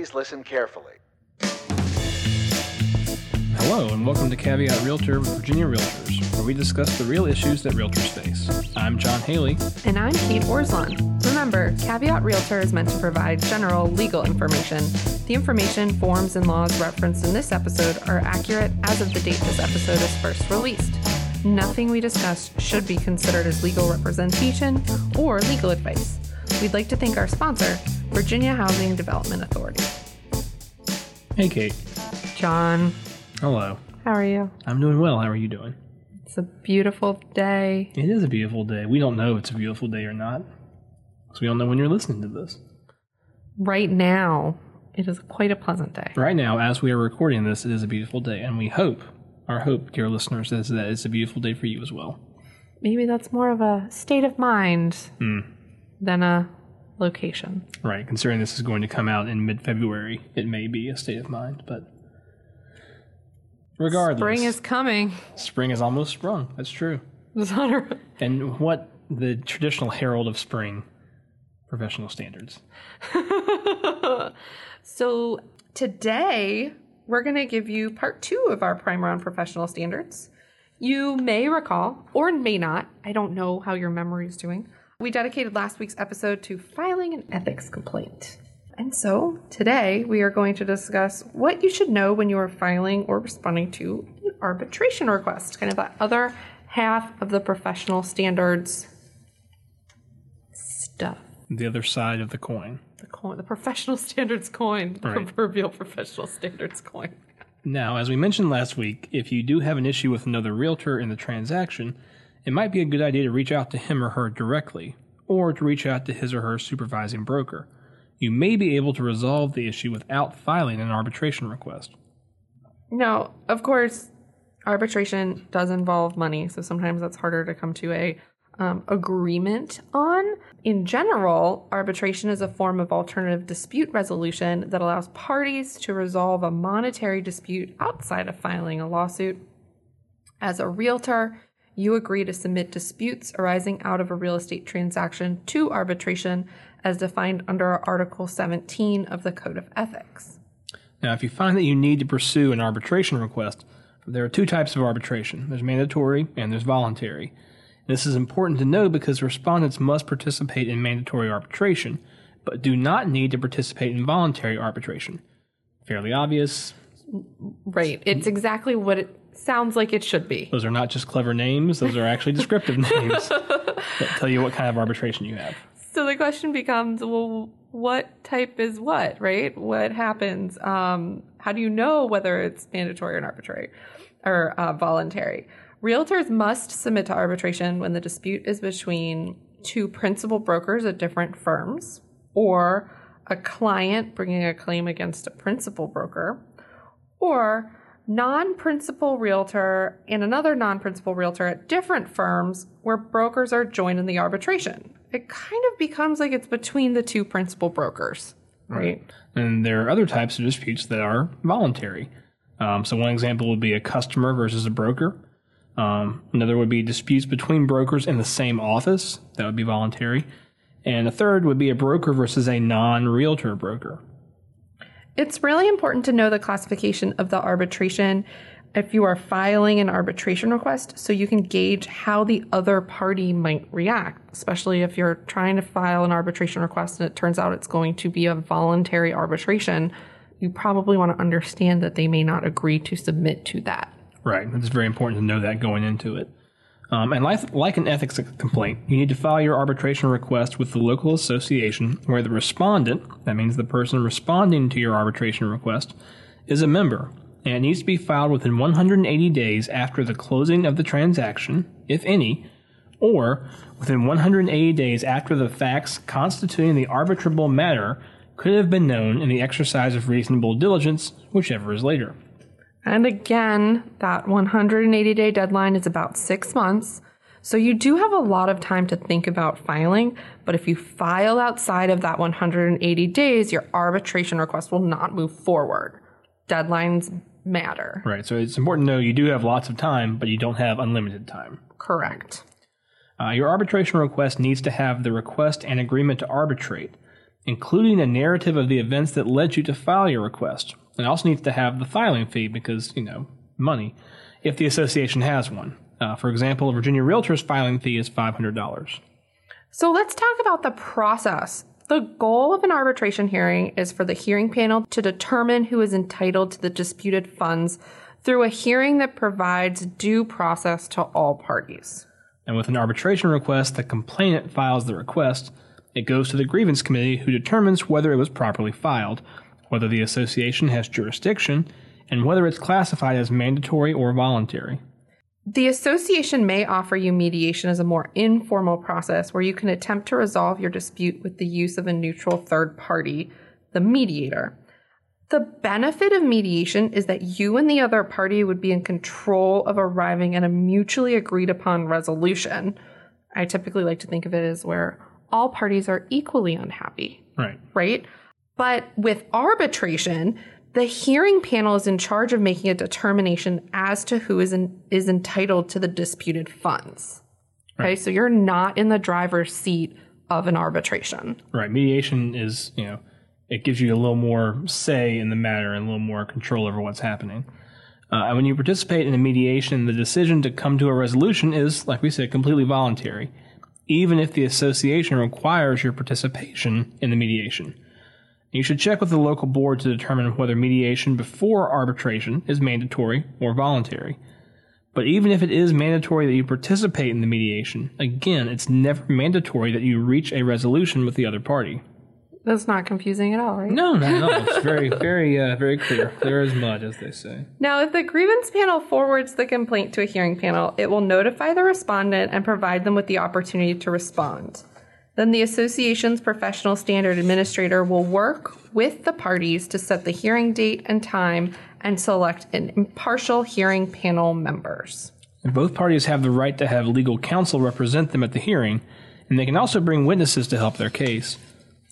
Please listen carefully. Hello, and welcome to Caveat Realtor with Virginia Realtors, where we discuss the real issues that realtors face. I'm John Haley. And I'm Kate Orslan. Remember, Caveat Realtor is meant to provide general legal information. The information, forms, and laws referenced in this episode are accurate as of the date this episode is first released. Nothing we discuss should be considered as legal representation or legal advice. We'd like to thank our sponsor, Virginia Housing Development Authority. Hey, Kate. John, Hello. how are you? I'm doing well. How are you doing? It's a beautiful day. It is a beautiful day. We don't know if it's a beautiful day or not. Because we don't know when you're listening to this. Right now, it is quite a pleasant day. Right now, as we are recording this, it is a beautiful day, and we hope, our hope, dear listeners, is that it's a beautiful day for you as well. Maybe that's more of a state of mind hmm. than a location. Right, considering this is going to come out in mid February, it may be a state of mind, but regardless. Spring is coming. Spring is almost sprung. That's true. It's on our- And what the traditional herald of spring, professional standards. So today we're going to give you part two of our primer on professional standards. You may recall, or may not, I don't know how your memory is doing. We dedicated last week's episode to filing an ethics complaint. And so today we are going to discuss what you should know when you are filing or responding to an arbitration request, kind of that other half of the professional standards stuff. The other side of the coin. The coin, the professional standards coin, the Right. proverbial professional standards coin. Now, as we mentioned last week, if you do have an issue with another realtor in the transaction, it might be a good idea to reach out to him or her directly, or to reach out to his or her supervising broker. You may be able to resolve the issue without filing an arbitration request. Now, of course, arbitration does involve money, so sometimes that's harder to come to a um, agreement on. In general, arbitration is a form of alternative dispute resolution that allows parties to resolve a monetary dispute outside of filing a lawsuit. As a realtor, you agree to submit disputes arising out of a real estate transaction to arbitration as defined under Article 17 of the Code of Ethics. Now, if you find that you need to pursue an arbitration request, there are two types of arbitration there's mandatory and there's voluntary. This is important to know because respondents must participate in mandatory arbitration, but do not need to participate in voluntary arbitration. Fairly obvious. Right. It's exactly what it sounds like it should be. Those are not just clever names, those are actually descriptive names that tell you what kind of arbitration you have. So the question becomes, well, what type is what, right? What happens? Um, how do you know whether it's mandatory or arbitrary or uh, voluntary? Realtors must submit to arbitration when the dispute is between two principal brokers at different firms or a client bringing a claim against a principal broker or non-principal realtor and another non-principal realtor at different firms where brokers are joined in the arbitration. It kind of becomes like it's between the two principal brokers, right? And there are other types of disputes that are voluntary. Um, so, one example would be a customer versus a broker. Um, another would be disputes between brokers in the same office. That would be voluntary. And a third would be a broker versus a non realtor broker. It's really important to know the classification of the arbitration if you are filing an arbitration request so you can gauge how the other party might react, especially if you're trying to file an arbitration request and it turns out it's going to be a voluntary arbitration. You probably want to understand that they may not agree to submit to that. Right. It's very important to know that going into it. Um, and like, like an ethics complaint, you need to file your arbitration request with the local association where the respondent, that means the person responding to your arbitration request, is a member. And it needs to be filed within 180 days after the closing of the transaction, if any, or within 180 days after the facts constituting the arbitrable matter could have been known in the exercise of reasonable diligence, whichever is later. And again, that 180 day deadline is about six months. So you do have a lot of time to think about filing, but if you file outside of that 180 days, your arbitration request will not move forward. Deadlines matter. Right. So it's important to know you do have lots of time, but you don't have unlimited time. Correct. Uh, your arbitration request needs to have the request and agreement to arbitrate. including a narrative of the events that led you to file your request. It also needs to have the filing fee because, you know, money, if the association has one. Uh, for example, a Virginia Realtors filing fee is $500. So let's talk about the process. The goal of an arbitration hearing is for the hearing panel to determine who is entitled to the disputed funds through a hearing that provides due process to all parties. And with an arbitration request, the complainant files the request. It goes to the grievance committee who determines whether it was properly filed, whether the association has jurisdiction, and whether it's classified as mandatory or voluntary. The association may offer you mediation as a more informal process where you can attempt to resolve your dispute with the use of a neutral third party, the mediator. The benefit of mediation is that you and the other party would be in control of arriving at a mutually agreed upon resolution. I typically like to think of it as where all parties are equally unhappy, Right. right? But with arbitration, the hearing panel is in charge of making a determination as to who is in, is entitled to the disputed funds. Okay, so you're not in the driver's seat of an arbitration. Right. Mediation is, you know, it gives you a little more say in the matter and a little more control over what's happening. Uh, and when you participate in a mediation, the decision to come to a resolution is, like we said, completely voluntary, even if the association requires your participation in the mediation. You should check with the local board to determine whether mediation before arbitration is mandatory or voluntary. But even if it is mandatory that you participate in the mediation, again, it's never mandatory that you reach a resolution with the other party. That's not confusing at all, right? No, not at all. It's very, very, uh, very clear. Clear as mud, as they say. Now, if the grievance panel forwards the complaint to a hearing panel, it will notify the respondent and provide them with the opportunity to respond. Then the association's professional standard administrator will work with the parties to set the hearing date and time and select an impartial hearing panel members. And both parties have the right to have legal counsel represent them at the hearing, and they can also bring witnesses to help their case.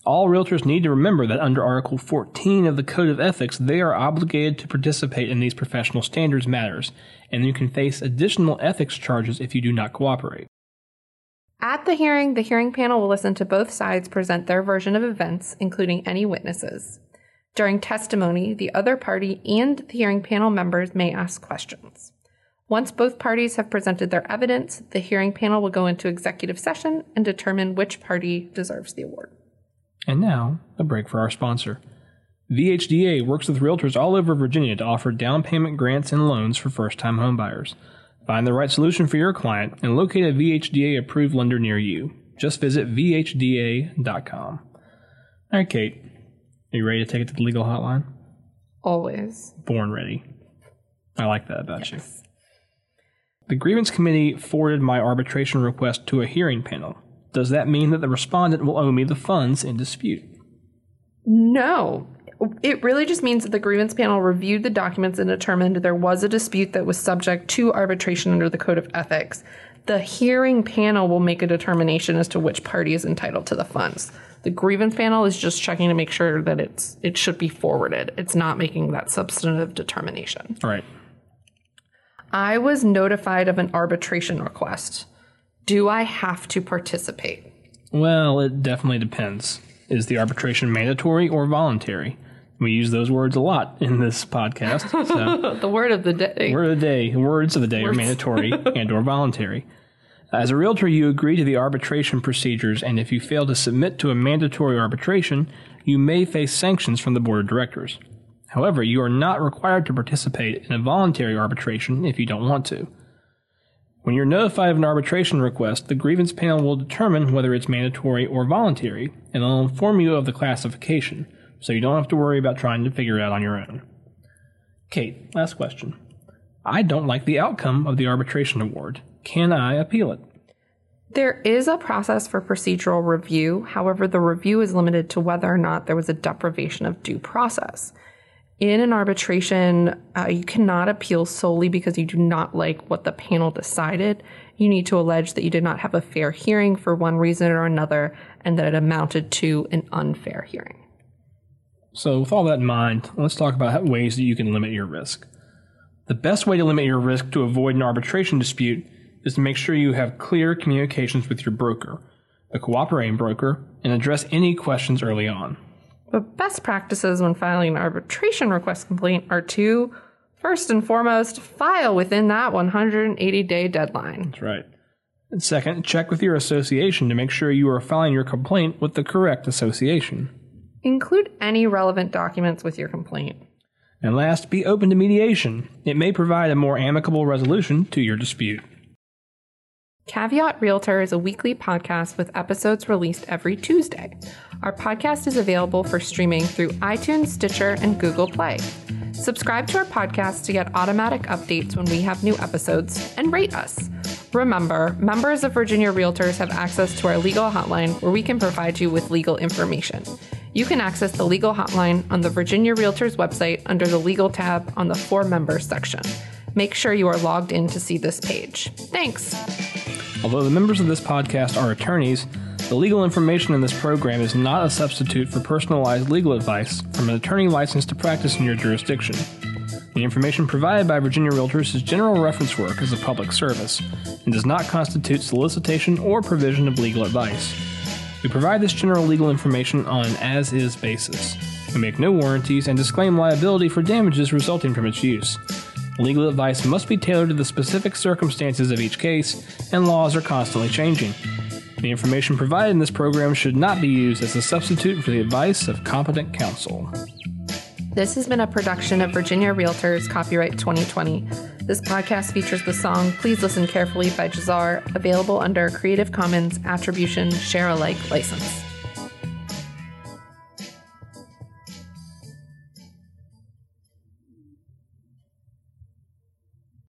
All realtors need to remember that under Article 14 of the Code of Ethics, they are obligated to participate in these professional standards matters, and you can face additional ethics charges if you do not cooperate. At the hearing, the hearing panel will listen to both sides present their version of events, including any witnesses. During testimony, the other party and the hearing panel members may ask questions. Once both parties have presented their evidence, the hearing panel will go into executive session and determine which party deserves the award. And now, a break for our sponsor. VHDA works with realtors all over Virginia to offer down payment grants and loans for first time homebuyers. Find the right solution for your client and locate a VHDA approved lender near you. Just visit VHDA.com. All right, Kate. Are you ready to take it to the legal hotline? Always. Born ready. I like that about you. The grievance committee forwarded my arbitration request to a hearing panel. Does that mean that the respondent will owe me the funds in dispute? No. It really just means that the grievance panel reviewed the documents and determined there was a dispute that was subject to arbitration under the Code of Ethics. The hearing panel will make a determination as to which party is entitled to the funds. The grievance panel is just checking to make sure that it's it should be forwarded. It's not making that substantive determination. All right. I was notified of an arbitration request. Do I have to participate? Well, it definitely depends. Is the arbitration mandatory or voluntary? We use those words a lot in this podcast. So, The word of the day. word of the day, words of the day are mandatory and or voluntary. As a realtor, you agree to the arbitration procedures, and if you fail to submit to a mandatory arbitration, you may face sanctions from the board of directors. However, you are not required to participate in a voluntary arbitration if you don't want to. When you're notified of an arbitration request, the grievance panel will determine whether it's mandatory or voluntary, and they'll inform you of the classification, so you don't have to worry about trying to figure it out on your own. Kate, last question. I don't like the outcome of the arbitration award. Can I appeal it? There is a process for procedural review. However, the review is limited to whether or not there was a deprivation of due process. In an arbitration, uh, you cannot appeal solely because you do not like what the panel decided. You need to allege that you did not have a fair hearing for one reason or another and that it amounted to an unfair hearing. So, with all that in mind, let's talk about ways that you can limit your risk. The best way to limit your risk to avoid an arbitration dispute is to make sure you have clear communications with your broker. a cooperating broker, and address any questions early on. The best practices when filing an arbitration request complaint are to, first and foremost, file within that 180 day deadline. That's right. And second, check with your association to make sure you are filing your complaint with the correct association. Include any relevant documents with your complaint. And last, be open to mediation. It may provide a more amicable resolution to your dispute. Caveat Realtor is a weekly podcast with episodes released every Tuesday. Our podcast is available for streaming through iTunes, Stitcher, and Google Play. Subscribe to our podcast to get automatic updates when we have new episodes and rate us. Remember, members of Virginia Realtors have access to our legal hotline where we can provide you with legal information. You can access the legal hotline on the Virginia Realtors website under the Legal tab on the For Members section. Make sure you are logged in to see this page. Thanks. Although the members of this podcast are attorneys, the legal information in this program is not a substitute for personalized legal advice from an attorney licensed to practice in your jurisdiction. The information provided by Virginia Realtors is general reference work as a public service and does not constitute solicitation or provision of legal advice. We provide this general legal information on an as is basis. We make no warranties and disclaim liability for damages resulting from its use. Legal advice must be tailored to the specific circumstances of each case, and laws are constantly changing. The information provided in this program should not be used as a substitute for the advice of competent counsel. This has been a production of Virginia Realtors, copyright 2020. This podcast features the song Please Listen Carefully by Jahzzar, available under a Creative Commons Attribution Share Alike license.